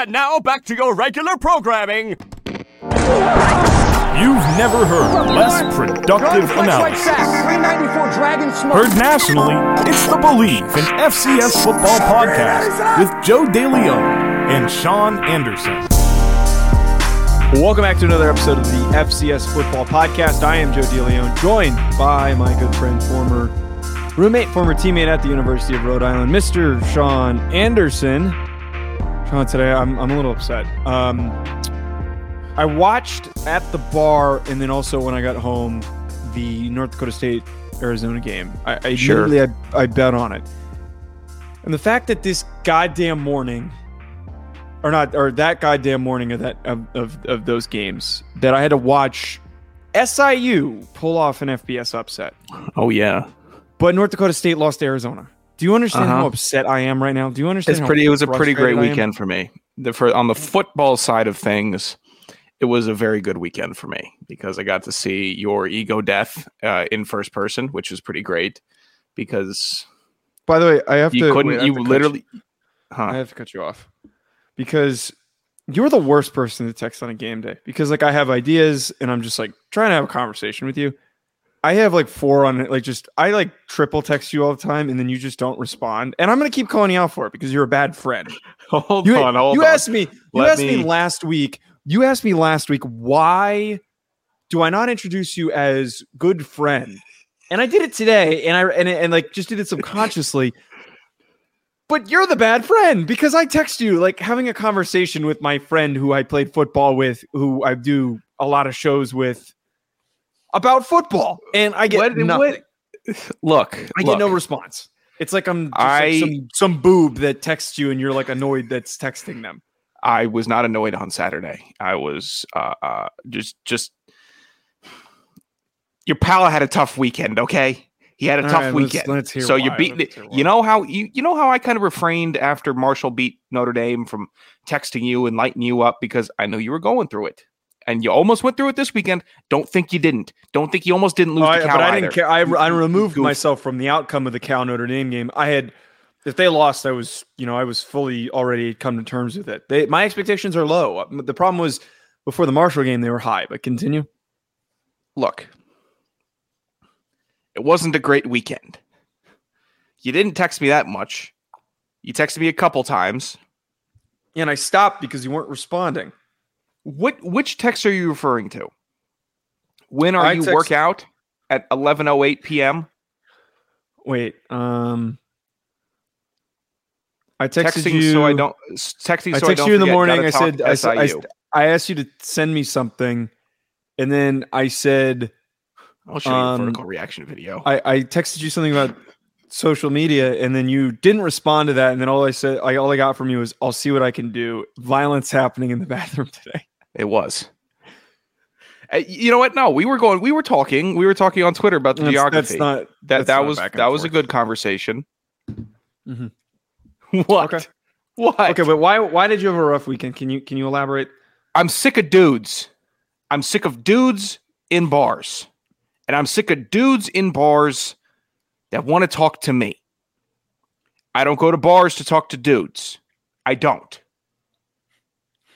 And now back to your regular programming. You've never heard less productive analysis. Heard nationally, it's the Bleav in FCS Football podcast with Joe DeLeon and Sean Anderson. Welcome back to another episode of the FCS Football Podcast. I am Joe DeLeon, joined by my good friend, former roommate, former teammate at the University of Rhode Island, Mr. Sean Anderson. Sean, today I'm, I'm a little upset. Um, I watched at the bar and then also when I got home the North Dakota State Arizona game. I, I Sure. I, I bet on it. And the fact that this goddamn morning or not or that goddamn morning of that of, of, of those games that I had to watch SIU pull off an FBS upset. Oh yeah, But North Dakota State lost to Arizona. Do you understand how Uh-huh. upset I am right now? Do you understand? it's how pretty. It was a pretty great frustrated I am? weekend for me. The for on the football side of things, it was a very good weekend for me because I got to see your ego death uh, in first person, which was pretty great. Because By the way, I have you to. couldn't, wait, have you to cut literally, I huh? have to cut you off because you're the worst person to text on a game day. Because like I have ideas and I'm just like trying to have a conversation with you. I have like four on it. Like just I like triple text you all the time, and then you just don't respond. And I'm gonna keep calling you out for it because you're a bad friend. Hold You, on, hold you on. asked me. You Let asked me me- last week. You asked me last week why do I not introduce you as good friend? And I did it today, and I and, and like just did it subconsciously. But you're the bad friend because I text you like having a conversation with my friend who I played football with, who I do a lot of shows with about football, and I get What- nothing. what- Look, I get no response. It's like I'm just I- like some some boob that texts you, and you're like annoyed that's texting them. I was not annoyed on Saturday. I was uh, uh, just just your pal had a tough weekend. Okay, he had a All tough right, let's- weekend. let's hear so you why. beat Let's hear why. you know how you you know how I kind of refrained after Marshall beat Notre Dame from texting you and lighting you up because I knew you were going through it. And you almost went through it this weekend. Don't think you didn't. Don't think you almost didn't lose Oh, I- Cal but I didn't care. I, I removed goof. myself from the outcome of the Cal Notre Dame game. I had, if they lost, I was, you know, I was fully already come to terms with it. They, my expectations are low. Uh, the problem was before the Marshall game, they were high. But continue. Look, it wasn't a great weekend. You didn't text me that much. You texted me a couple times. And I stopped because you weren't responding. What which text are you referring to? When are I you text- work out at 11:08 p.m.? Wait, um, I texted Texting you. so I don't texting I so I texted don't you in the forget, morning. I said, I, I. I asked you to send me something, and then I said, I'll show you um, a vertical reaction video. I, I texted you something about social media, and then you didn't respond to that. And then all I said, I, all I got from you was, "I'll see what I can do." Violence happening in the bathroom today. It was. Uh, you know what? No, we were going. We were talking. We were talking on Twitter about the That's, geography. that's not that that's that not was that was a good conversation. Mm-hmm. What? Okay. What? Okay, but why why did you have a rough weekend? Can you can you elaborate? I'm sick of dudes. I'm sick of dudes in bars. And I'm sick of dudes in bars that want to talk to me. I don't go to bars to talk to dudes. I don't.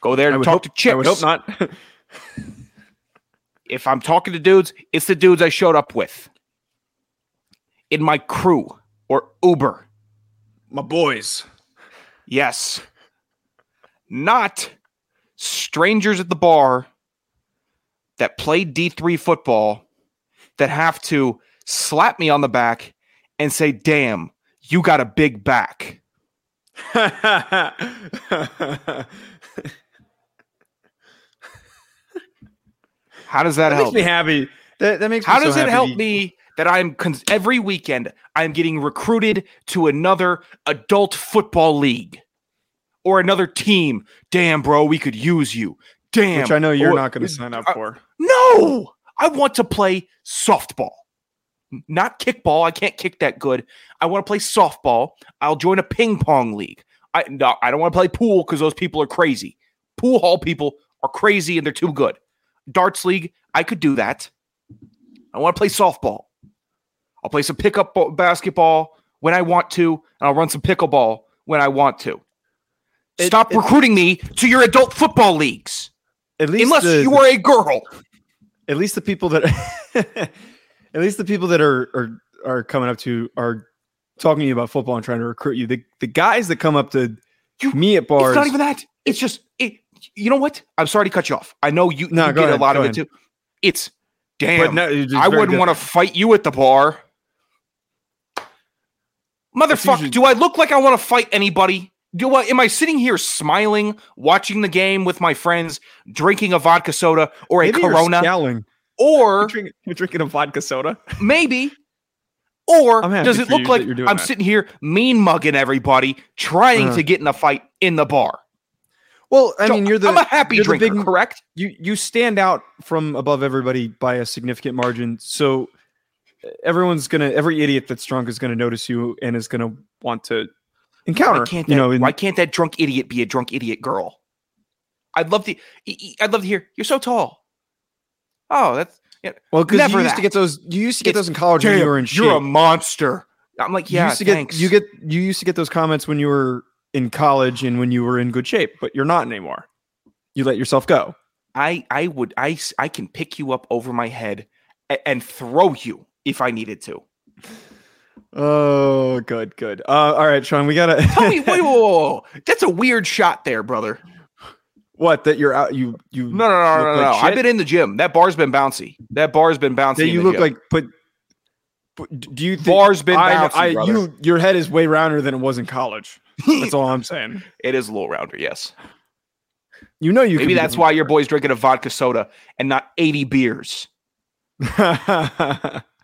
Go there and talk hope, to chicks. I would hope not. If I'm talking to dudes, it's the dudes I showed up with. In my crew or Uber. My boys. Yes. Not strangers at the bar that play D3 football that have to slap me on the back and say, damn, you got a big back. How does that, That help? makes me happy. That, that makes How me so does it help me that I'm cons- every weekend I'm getting recruited to another adult football league or another team? Damn, bro, we could use you. Damn, Which I know you're Or- not going to sign up I- for. No, I want to play softball, not kickball. I can't kick that good. I want to play softball. I'll join a ping pong league. I no, I don't want to play pool because those people are crazy. Pool hall people are crazy and they're too good. Darts league, I could do that. I want to play softball. I'll play some pickup ba- basketball when I want to, and I'll run some pickleball when I want to. It- Stop it- recruiting me to your adult football leagues. At least Unless the- you are a girl. at least the people that at least the people that are are are coming up to are talking to you about football and trying to recruit you. The the guys that come up to You- me at bars. It's not even that. It's just it. You know what? I'm sorry to cut you off. I know you, No, you get ahead, a lot of ahead. it too. It's damn. no, it's I wouldn't want to fight you at the bar. Motherfucker, usually- do I look like I want to fight anybody? Do I am I sitting here smiling, watching the game with my friends, drinking a vodka soda or a Maybe you're Corona, or You're drinking, you're drinking a vodka soda. maybe, or does it look like I'm that. sitting here mean mugging everybody, trying Uh. to get in a fight in the bar? Well, I So, mean, you're the I'm a happy you're the drinker, big- correct? you you stand out from above everybody by a significant margin. So everyone's gonna every idiot that's drunk is gonna notice you and is gonna want to encounter. Why can't you that, know, in- why can't that drunk idiot be a drunk idiot girl? I'd love to. I'd love to hear. You're so tall. Oh, that's yeah. well, because you used that. to get those. You used to get It's, those in college when you were in. You're a monster. I'm like, you yeah, used to get thanks. you get you used to get those comments when you were in college and when you were in good shape, but you're not anymore. You let yourself go. I I would I I can pick you up over my head a- and throw you if I needed to. Oh, good, good. Uh, all right, Sean, we gotta. Tell me, wait, whoa, whoa, that's a weird shot there, brother. what that you're out. You you No, no, no, no, no. like. I've been in the gym. That bar's been bouncy. That bar's been bouncy. in you look gym. like. But do you think bar's been I, I, you your head is way rounder than it was in college. That's all I'm saying. it is a little rounder, yes. You know you. Maybe be that's why your boy's drinking a vodka soda and not 80 beers.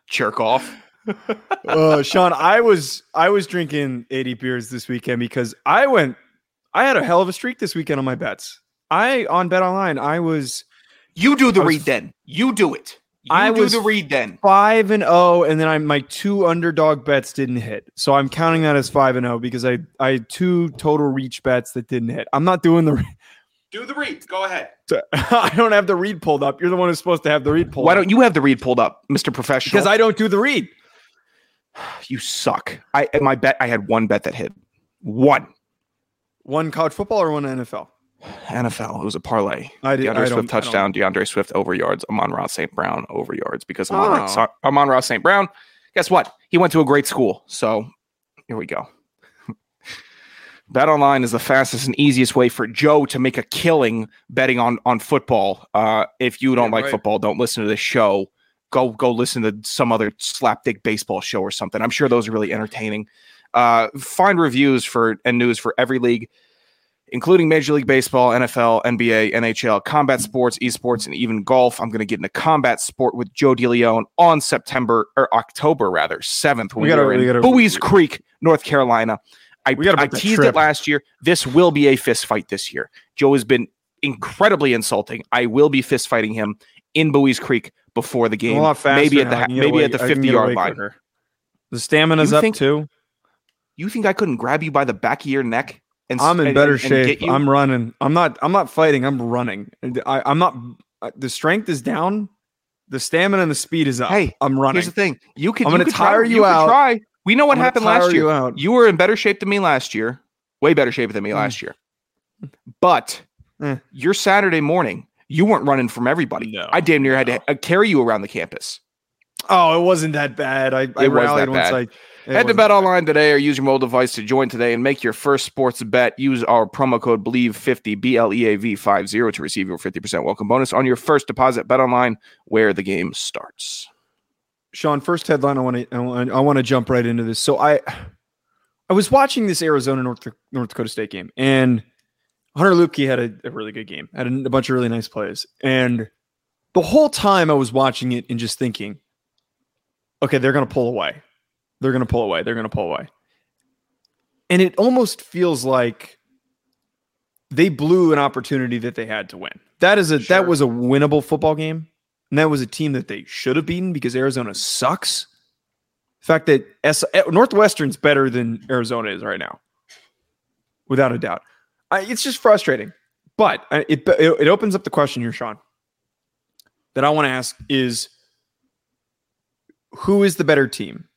Jerk off. uh, Sean, I was I was drinking 80 beers this weekend because I went. I had a hell of a streak this weekend on my bets. I on Bet Online. I was You do the was- read then. You do it. You I do was the read then. five and zero, and then I my two underdog bets didn't hit. So I'm counting that as five and zero because I I had two total reach bets that didn't hit. I'm not doing the. Do the read. Go ahead. I don't have the read pulled up. You're the one who's supposed to have the read pulled. Why up. don't you have the read pulled up, Mr. Professional? Because I don't do the read. you suck. I my bet I had one bet that hit. One. One college football or one NFL. NFL. It was a parlay. I did. DeAndre I Swift touchdown. DeAndre Swift over yards. Amon-Ra St. Brown over yards because Oh. Amon, Ross, Amon-Ra St. Brown. Guess what? He went to a great school. So here we go. Bet online is the fastest and easiest way for Joe to make a killing betting on on football. Uh, if you don't Yeah, like right. football, don't listen to this show. Go go listen to some other slapdick baseball show or something. I'm sure those are really entertaining. Uh, find reviews for and news for every league including Major League Baseball, NFL, NBA, NHL, combat sports, esports, and even golf. I'm going to get into combat sport with Joe DeLeon on September or October rather 7th when We we, are in we Buies Creek, North Carolina. I, We I teased trip. it last year. This will be a fist fight this year. Joe has been incredibly insulting. I will be fist fighting him in Buies Creek before the A game. lot faster maybe at the maybe away- at the 50 yard line. quicker. The stamina's You up think- too. You think I couldn't grab you by the back of your neck? And s- I'm in and- better and- and shape. you? I'm running. I'm not. I'm not fighting. I'm running. I, I'm not. uh, The strength is down. The stamina and the speed is up. Hey, I'm running. Here's the thing: you can. I'm gonna could try- tire you could out. Try. We know what I'm happened last year. you out. You were in better shape than me last year. Way better shape than me Mm. last year. But Eh. your Saturday morning, you weren't running from everybody. No, I damn near had to uh, carry you around the campus. Oh, it wasn't that bad. I, I rallied once bad. I. Head to Bet Online today or use your mobile device to join today and make your first sports bet. Use our promo code BLEAV50, B L E A V 50 to receive your 50% welcome bonus on your first deposit. Bet Online, where the game starts. Sean, first headline. I want to. I want, I want to jump right into this. So I, I was watching this Arizona North North Dakota State game, and Hunter Luepke had a, a really good game. Had a, a bunch of really nice plays, and the whole time I was watching it and just thinking, okay, they're going to pull away. They're going to pull away. They're going to pull away. And it almost feels like they blew an opportunity that they had to win. That is a Sure. that was a winnable football game. And that was a team that they should have beaten because Arizona sucks. The fact that S- eh, Northwestern's better than Arizona is right now, without a doubt. I, it's just frustrating. But it, it it opens up the question here, Sean, that I want to ask is who is the better team,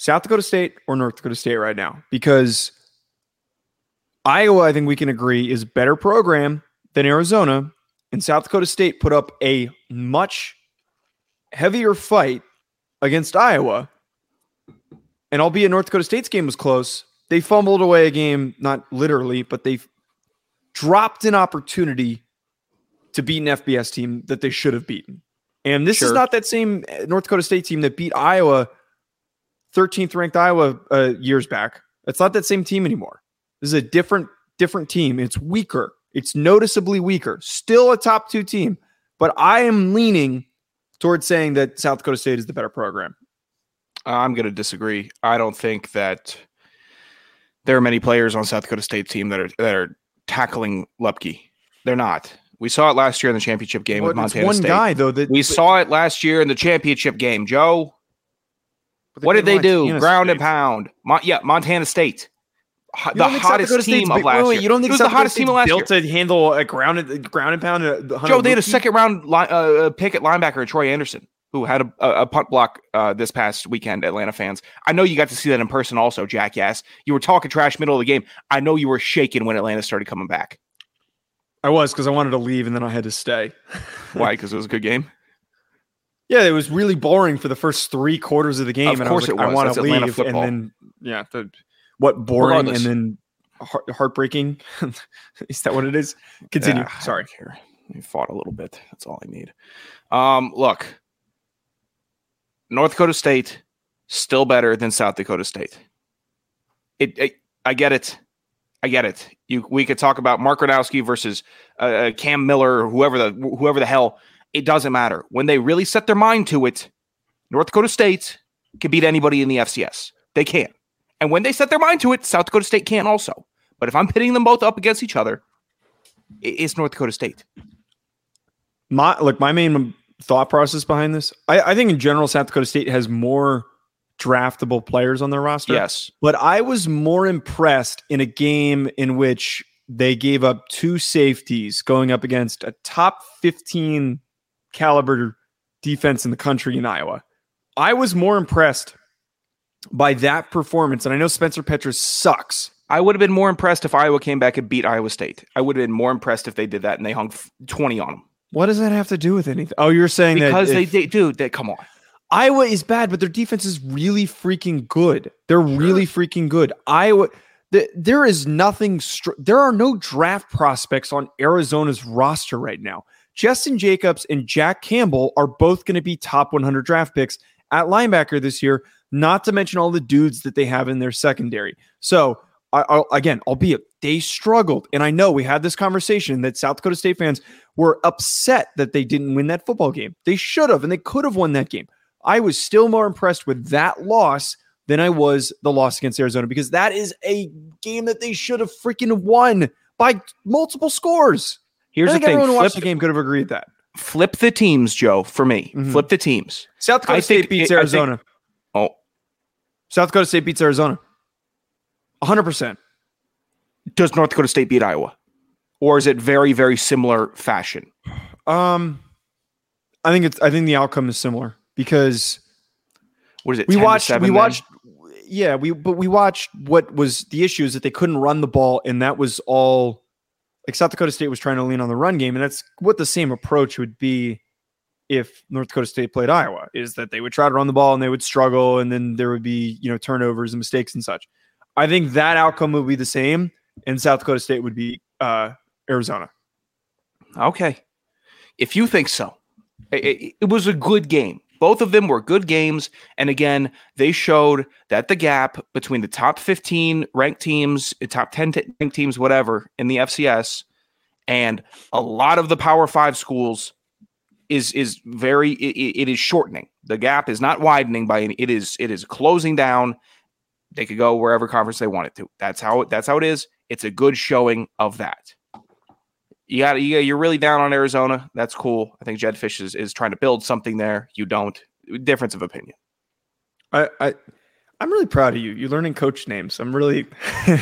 South Dakota State or North Dakota State right now? Because Iowa, I think we can agree, is better program than Arizona, and South Dakota State put up a much heavier fight against Iowa. And albeit North Dakota State's game was close, they fumbled away a game, not literally, but they dropped an opportunity to beat an FBS team that they should have beaten. And this sure. is not that same North Dakota State team that beat Iowa, 13th ranked Iowa uh, years back. It's not that same team anymore. This is a different different team. It's weaker. It's noticeably weaker. Still a top two team, but I am leaning towards saying that South Dakota State is the better program. I'm going to disagree. I don't think that there are many players on South Dakota State team that are that are tackling Luepke. They're not. We saw it last year in the championship game well, with Montana one State. guy though. That, we saw it last year in the championship game. Joe, what did they do? Montana Ground State. and pound. Mo- yeah, Montana State. Ho- the hottest team of last year. You don't think it was South the hottest team of last built year. to handle a ground and ground and pound? Uh, Joe, they had a second round li- uh, pick at linebacker, Troy Anderson, who had a, a punt block uh, this past weekend. Atlanta fans, I know you got to see that in person, also, jackass. You were talking trash middle of the game. I know you were shaking when Atlanta started coming back. I was because I wanted to leave and then I had to stay. Why? Because it was a good game. Yeah, it was really boring for the first three quarters of the game. Of and course, I, was like, it was. I want to leave, football. and then yeah, the, what boring Regardless. and then heart, heartbreaking. is that what it is? Continue. Yeah, Sorry, here we fought a little bit. That's all I need. Um, look, North Dakota State still better than South Dakota State. It, it I get it. I get it. You we could talk about Mark Gronowski versus uh, uh, Cam Miller or whoever the whoever the hell. It doesn't matter when they really set their mind to it. North Dakota State can beat anybody in the FCS. They can, and when they set their mind to it, South Dakota State can also. But if I'm pitting them both up against each other, it's North Dakota State. My look, my main thought process behind this, I, I think in general, South Dakota State has more draftable players on their roster. Yes. But I was more impressed in a game in which they gave up two safeties going up against a top 15 caliber defense in the country in Iowa. I was more impressed by that performance. And I know Spencer Petras sucks. I would have been more impressed if Iowa came back and beat Iowa State. I would have been more impressed if they did that and they hung 20 on them. What does that have to do with anything? Oh, you're saying because that they, they, dude, they come on. Iowa is bad, but their defense is really freaking good. They're sure. really freaking good. Iowa, the, there is nothing. Str- there are no draft prospects on Arizona's roster right now. Jestin Jacobs and Jack Campbell are both going to be top 100 draft picks at linebacker this year. Not to mention all the dudes that they have in their secondary. So I, I, again, albeit they struggled, and I know we had this conversation that South Dakota State fans were upset that they didn't win that football game. They should have, and they could have won that game. I was still more impressed with that loss than I was the loss against Arizona because that is a game that they should have freaking won by multiple scores. Here's I the thing: everyone who watched the game could have agreed that. Flip the teams, Joe. For me, mm-hmm. flip the teams. South Dakota I State beats Arizona. Think, oh, South Dakota State beats Arizona. 100. percent Does North Dakota State beat Iowa, or is it very, very similar fashion? Um, I think it's. I think the outcome is similar because what is it? We watched. We watched. Yeah, we but we watched what was the issue is that they couldn't run the ball, and that was all. Like South Dakota State was trying to lean on the run game, and that's what the same approach would be if North Dakota State played Iowa. Is that they would try to run the ball and they would struggle, and then there would be you know turnovers and mistakes and such. I think that outcome would be the same, and South Dakota State would be uh, Arizona. Okay, if you think so, it, it was a good game. Both of them were good games. And again, they showed that the gap between the top 15 ranked teams, uh, top 10 ranked teams, whatever, in the FCS, and a lot of the Power Five schools is is very it, it is shortening. The gap is not widening by any. It is it is closing down. They could go wherever conference they wanted to. That's how that's how it is. It's a good showing of that you got you, you're really down on Arizona. That's cool. I think Jedd Fisch is, is trying to build something there. You don't. Difference of opinion. I, I I'm really proud of you. You're learning coach names. I'm really. you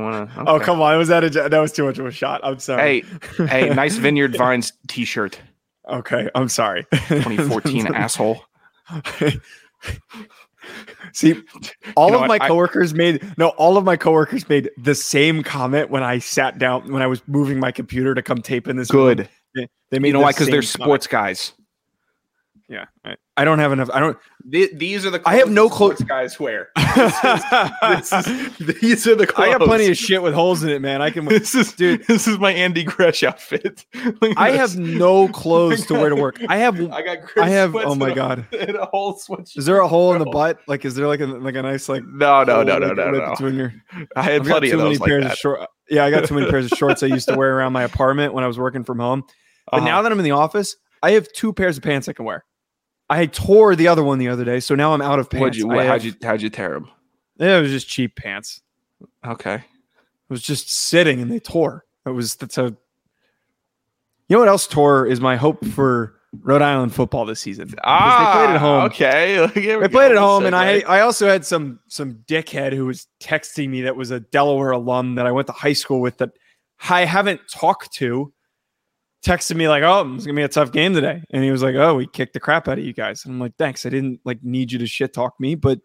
want to? Oh, okay. Oh come on! Was that a that was too much of a shot? I'm sorry. Hey, hey, nice Vineyard Vines T-shirt. Okay, I'm sorry. 2014 asshole. See, all You know of what? my I- coworkers made no, all of my coworkers made the same comment when I sat down when I was moving my computer to come tape in this. room. Good. They, they made You know why? Because they're sports guys. Yeah, I, I don't have enough. I don't. these are the. I have no clothes- guys wear. I these are the. Clothes. got plenty of shit with holes in it, man. I can. This is Dude. This is my Andy Gresh outfit. I have no clothes to wear to work. I have. I got. Chris I have. Oh my god. A whole sweatshirt. Is there a hole in the butt? Like, is there like a like a nice like? No, no, no, no, no, no. Between your, I had I've plenty too of many like pairs that. of short. Yeah, I got too many pairs of shorts I used to wear around my apartment when I was working from home. But Uh-huh. now that I'm in the office, I have two pairs of pants I can wear. I tore the other one the other day, so now I'm out of pants. What'd you? What, how'd you? How'd you tear them? It was just cheap pants. Okay. It was just sitting and they tore. It was that's a. You know what else tore is my hope for Rhode Island football this season. Ah, they played at home. Okay. They played at home, and I I also had some some dickhead who was texting me that was a Delaware alum that I went to high school with that I haven't talked to. Texted me like, "Oh, it's gonna be a tough game today," and he was like, "Oh, we kicked the crap out of you guys." And I'm like, "Thanks, I didn't like need you to shit talk me, but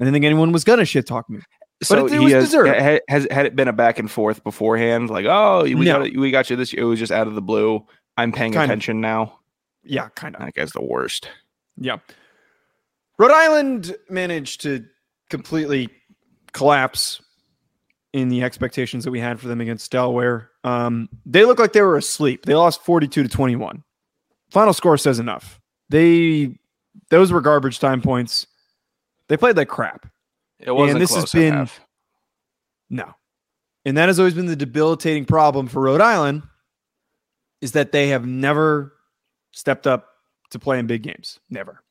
I didn't think anyone was gonna shit talk me." so it- it he was has, deserved. has had it been a back and forth beforehand, like oh we No. got we got you this. Year." It was just out of the blue. I'm paying Kind of. attention now. Yeah, kind of. That guy's the worst. Yeah. Rhode Island managed to completely collapse in the expectations that we had for them against Delaware. Um, they look like they were asleep. They lost 42 to 21. Final score says enough. They those were garbage time points. They played like crap. It wasn't this has been- have. No. And that has always been the debilitating problem for Rhode Island is that they have never stepped up to play in big games. Never.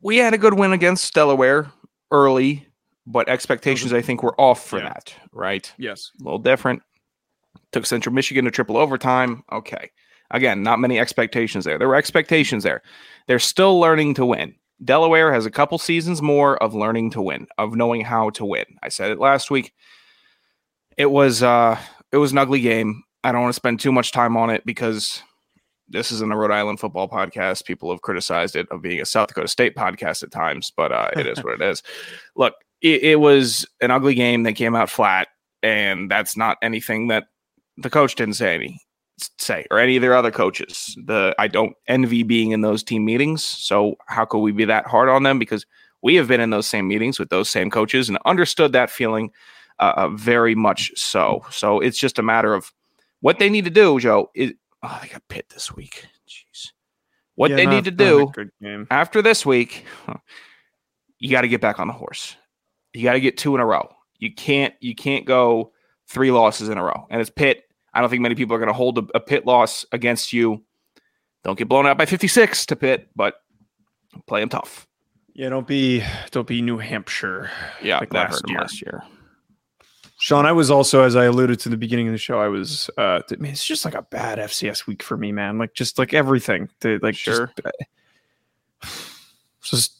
we had a good win against Delaware early, but expectations I think were off for Yeah. that. Right. Yes. a little different. Took Central Michigan to triple overtime. Okay. Again, not many expectations there. There were expectations there. They're still learning to win. Delaware has a couple seasons more of learning to win, of knowing how to win. I said it last week. It was uh it was an ugly game. I don't want to spend too much time on it because this isn't a Rhode Island football podcast. People have criticized it of being a South Dakota State podcast at times, but uh, it is what it is. Look, it, it was an ugly game. They came out flat, and that's not anything that the coach didn't say any say or any of their other coaches. The I don't envy being in those team meetings. So how could we be that hard on them? Because we have been in those same meetings with those same coaches and understood that feeling uh, uh, very much so. So it's just a matter of what they need to do, Joe. Is oh, they got Pitt this week. Jeez, what Yeah, they need to do after this week, you got to get back on the horse. You got to get two in a row. You can't you can't go three losses in a row. And it's Pitt. I don't think many people are going to hold a, a Pitt loss against you. Don't get blown out by 56 to Pitt, but play them tough. Yeah, don't be don't be New Hampshire. Yeah, Like that last year. last year. Sean, I was also, as I alluded to the beginning of the show, I was uh th- man, it's just like a bad FCS week for me, man. Like just like everything. The, like Sure. just, uh, just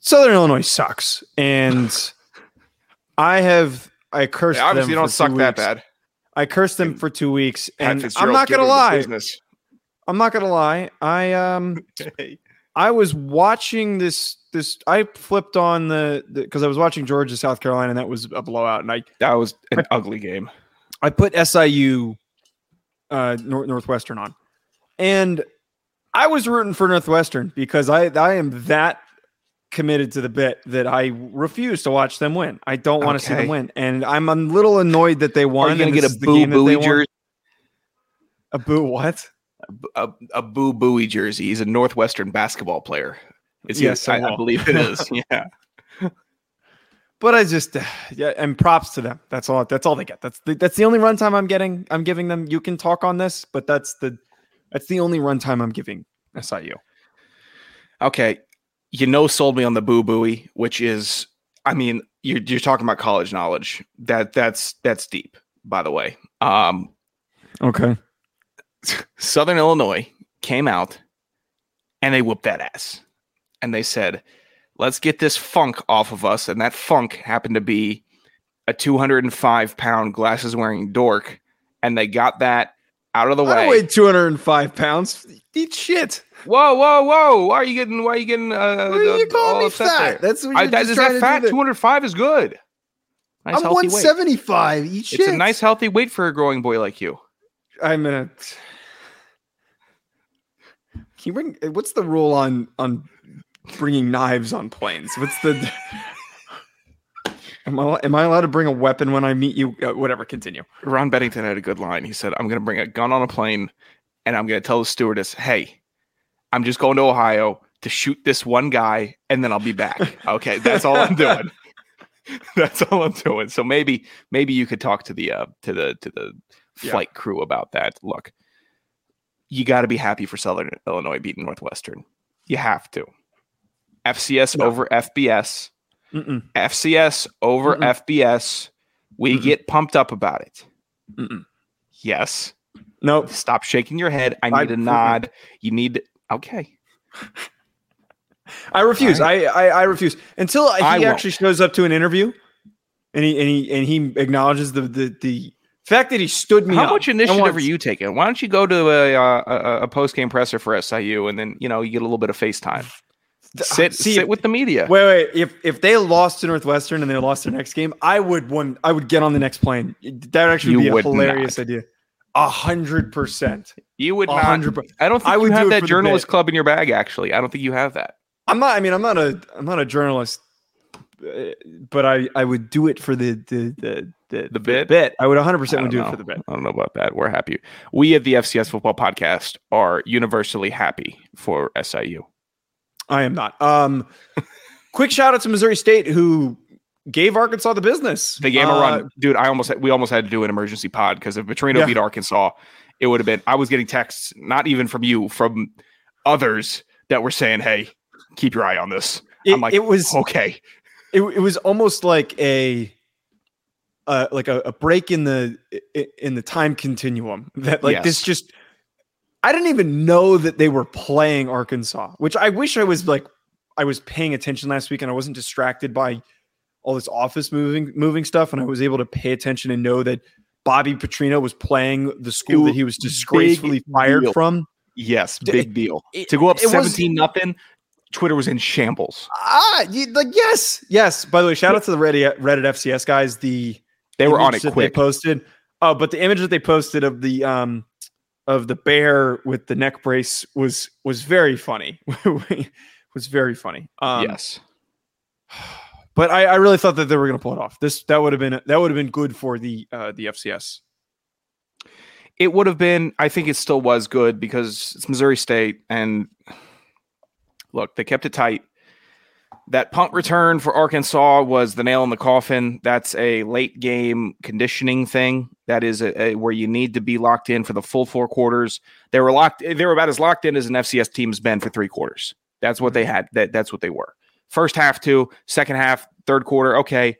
Southern Illinois sucks. And I have I cursed Yeah, obviously, you don't for suck two that weeks. bad. I cursed them and for two weeks, and I'm not gonna lie. I'm not gonna lie. I um I was watching this this I flipped on the because I was watching Georgia South Carolina and that was a blowout and I That was an ugly game. I put SIU uh Nor- Northwestern on. And I was rooting for Northwestern because I I am that committed to the bit that I refuse to watch them win. I don't want to see them win. And I'm a little annoyed that they won. Are you going to get a is boo game that they booey jersey? A boo what? A, a Boo Buie jersey. He's a Northwestern basketball player. It's Yes, I I, I believe it is. Yeah. But I just uh, yeah, and props to them. That's all. That's all they get. That's the, that's the only runtime I'm getting. I'm giving them. You can talk on this, but that's the that's the only runtime I'm giving SIU. Okay, you know, sold me on the Boo Buie, which is, I mean, you're you're talking about college knowledge. That that's that's deep, by the way. Um, Okay. Southern Illinois came out and they whooped that ass, and they said, "Let's get this funk off of us," and that funk happened to be a 205 pound glasses wearing dork, and they got that out of the I way. don't weigh 205 pounds. Eat shit. Whoa, whoa, whoa! Why are you getting? Why are you getting? Uh, Why are you calling me fat? there? That's what you're that, just is that fat? Two hundred five is good. Nice I'm 175. Eat shit. It's a nice healthy weight for a growing boy like you. I'm gonna. Can you bring? What's the rule on on bringing knives on planes? What's the? Am I am I allowed to bring a weapon when I meet you? Uh, whatever. Continue. Ron Bennington had a good line. He said, "I'm going to bring a gun on a plane, and I'm going to tell the stewardess, hey, I'm just going to Ohio to shoot this one guy, and then I'll be back. Okay, that's all I'm doing. that's all I'm doing. So maybe maybe you could talk to the uh, to the to the Yeah. flight crew about that. Look, you got to be happy for Southern Illinois beating Northwestern. You have to. FCS No. over FBS. Mm-mm. FCS over Mm-mm. FBS. We Mm-mm. get pumped up about it. Yes. Nope. Stop shaking your head. I I- need a nod. You need. Okay. I refuse. I, I I refuse until he I actually shows up to an interview, and he and he and he acknowledges the the the fact that he stood me How up much initiative wants- are you taking? Why don't you go to a uh, a, a post game presser for SIU and then you know you get a little bit of FaceTime. Sit See, sit with the media. Wait, wait. If if they lost to Northwestern and they lost their next game, I would one. I would get on the next plane. That would actually You be a would hilarious idea. A hundred percent. you would not. hundred. per- I don't think I would have that journalist club in your bag. Actually, I don't think you have that. I'm not. I mean, I'm not a. I'm not a journalist, uh, but I I would do it for the the the the, The bit? Bit. I would 100 percent would do know. it for the bit. I don't know about that. We're happy. We at the FCS Football Podcast are universally happy for SIU. I am not. Um, quick shout out to Missouri State who gave Arkansas the business. They gave a Uh, run, dude. I almost we almost had to do an emergency pod because if Petrino Yeah. beat Arkansas, it would have been. I was getting texts, not even from you, from others that were saying, "Hey, keep your eye on this." It, I'm like, it was okay, it, it was almost like a uh, like a, a break in the in the time continuum that like this just I didn't even know that they were playing Arkansas, which I wish I was like I was paying attention last week and I wasn't distracted by all this office moving moving stuff and I was able to pay attention and know that Bobby Petrino was playing the school that he was disgracefully fired deal. from. yes, big deal it- to go up it was- seventeen nothing. Twitter was in shambles. Ah, like yes, yes. By the way, shout out to the Reddit Reddit FCS guys. The They were on it quick. They posted. Oh, but the image that they posted of the um of the bear with the neck brace was was very funny. was very funny. Um, yes, but I, I really thought that they were going to pull it off. This that would have been that would have been good for the uh, the FCS. it would have been. I think it still was good because it's Missouri State, and look, they kept it tight. That punt return for Arkansas was the nail in the coffin. That's a late game conditioning thing. That is a, a- where you need to be locked in for the full four quarters. They were locked. They were about as locked in as an FCS team's been for three quarters. That's what they had. That that's what they were. First half two, second half, third quarter. Okay,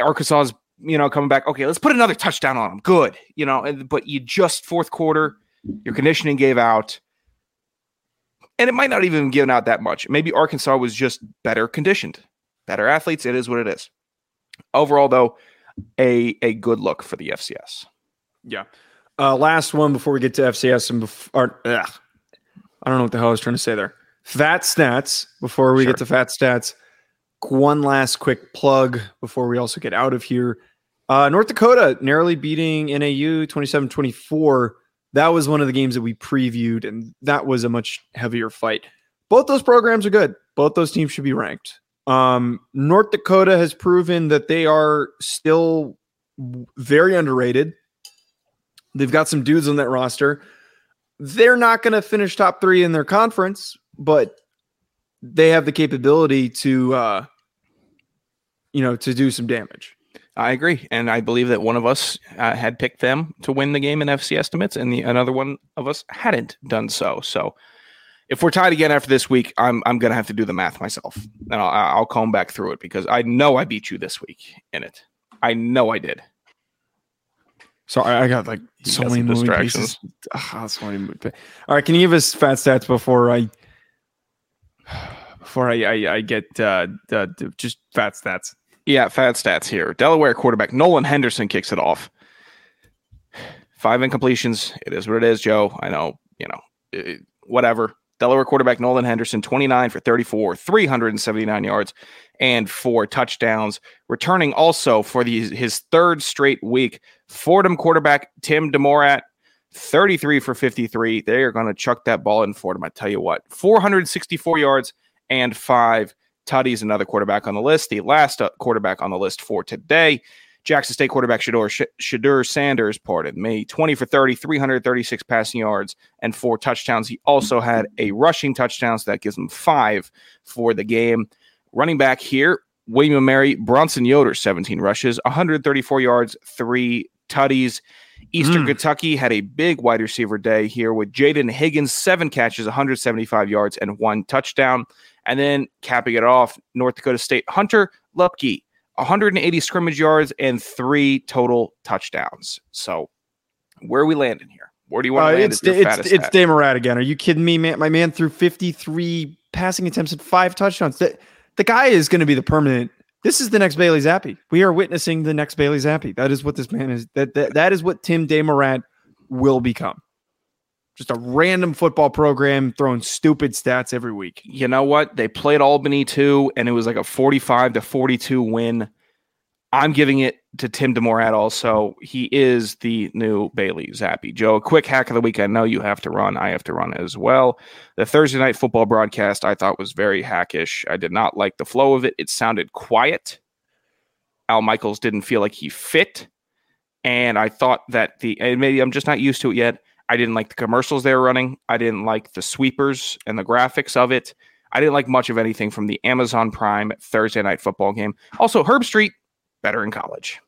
Arkansas's you know coming back. Okay, let's put another touchdown on them. Good, you know. And, but you just fourth quarter, your conditioning gave out and it might not even given out that much. Maybe Arkansas was just better conditioned, better athletes. It is what it is. Overall, though, a a good look for the FCS. Yeah. Uh, last one before we get to FCS and before ugh, I don't know what the hell I was trying to say there. Fat stats before we Sure. get to fat stats. One last quick plug before we also get out of here. Uh, North Dakota narrowly beating NAU 27 24. That was one of the games that we previewed, and that was a much heavier fight. Both those programs are good. Both those teams should be ranked. Um, North Dakota has proven that they are still very underrated. They've got some dudes on that roster. They're not going to finish top three in their conference, but they have the capability to, uh, you know, to do some damage. I agree, and I believe that one of us uh, had picked them to win the game in FC estimates, and the another one of us hadn't done so. So, if we're tied again after this week, I'm I'm gonna have to do the math myself, and I'll, I'll comb back through it because I know I beat you this week in it. I know I did. Sorry, I got like You so got many some distractions. pieces. Ah, so many All right, can you give us fat stats before I before I I, I get uh, uh, just fat stats? Yeah, fat stats here. Delaware quarterback Nolan Henderson kicks it off. Five incompletions. It is what it is, Joe. I know, you know, it, whatever. Delaware quarterback Nolan Henderson, 29 for 34, 379 yards, and four touchdowns. Returning also for the, his third straight week, Fordham quarterback Tim DeMorat, 33 for 53. They are going to chuck that ball in Fordham. I tell you what, 464 yards and five tutties. Another quarterback on the list. The last uh, quarterback on the list for today. Jackson State quarterback Shedeur, Shedeur Sanders, pardon me, 20 for 30, 336 passing yards, and four touchdowns. He also had a rushing touchdown, so that gives him five for the game. Running back here, William Mary, Bronson Yoder, 17 rushes, 134 yards, three tutties. Eastern mm. Kentucky had a big wide receiver day here with Jaden Higgins, seven catches, 175 yards, and one touchdown. And then capping it off, North Dakota State Hunter Luepke, 180 scrimmage yards and three total touchdowns. So, where are we landing here? Where do you want to uh, land? It's it's, it's DeMorat again. Are you kidding me, man? My man threw 53 passing attempts and five touchdowns. The, the guy is going to be the permanent. This is the next Bailey Zappe. We are witnessing the next Bailey Zappe. That is what this man is. That that, that is what Tim DeMorat will become just a random football program throwing stupid stats every week. You know what? They played Albany too, and it was like a 45 to 42 win. I'm giving it to Tim DeMorat also. He is the new Bailey Zappe. Joe, a quick hack of the week. I know you have to run. I have to run as well. The Thursday night football broadcast I thought was very hackish. I did not like the flow of it. It sounded quiet. Al Michaels didn't feel like he fit. And I thought that the, and maybe I'm just not used to it yet I didn't like the commercials they were running. I didn't like the sweepers and the graphics of it. I didn't like much of anything from the Amazon Prime Thursday night football game. Also, Herbstreit, better in college.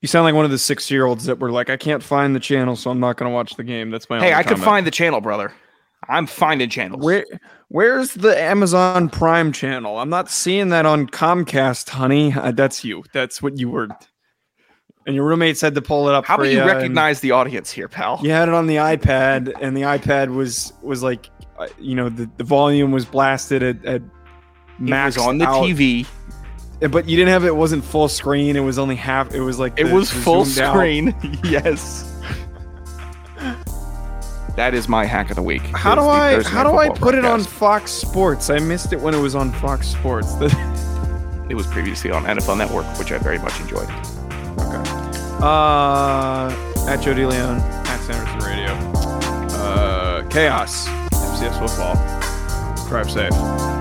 You sound like one of the six year olds that were like, I can't find the channel, so I'm not going to watch the game. That's my hey. I could find the channel, brother. I'm finding channels. Where, where's the Amazon Prime channel? I'm not seeing that on Comcast, honey. Uh, that's you. That's what you were. And your roommate said to pull it up. How about you, recognize the audience here, pal? You had it on the iPad, and the iPad was was like, uh, you know, the, the volume was blasted at, at max it was on the out. TV. But you didn't have it. Wasn't full screen. It was only half. It was like it the, was full screen. yes. That is my hack of the week. How do I how do I put broadcast. it on Fox Sports? I missed it when it was on Fox Sports. it was previously on NFL Network, which I very much enjoyed. Okay. Uh, at Joe DeLeon, at Sanderson Radio. Uh, Chaos, FCS Football. Drive safe.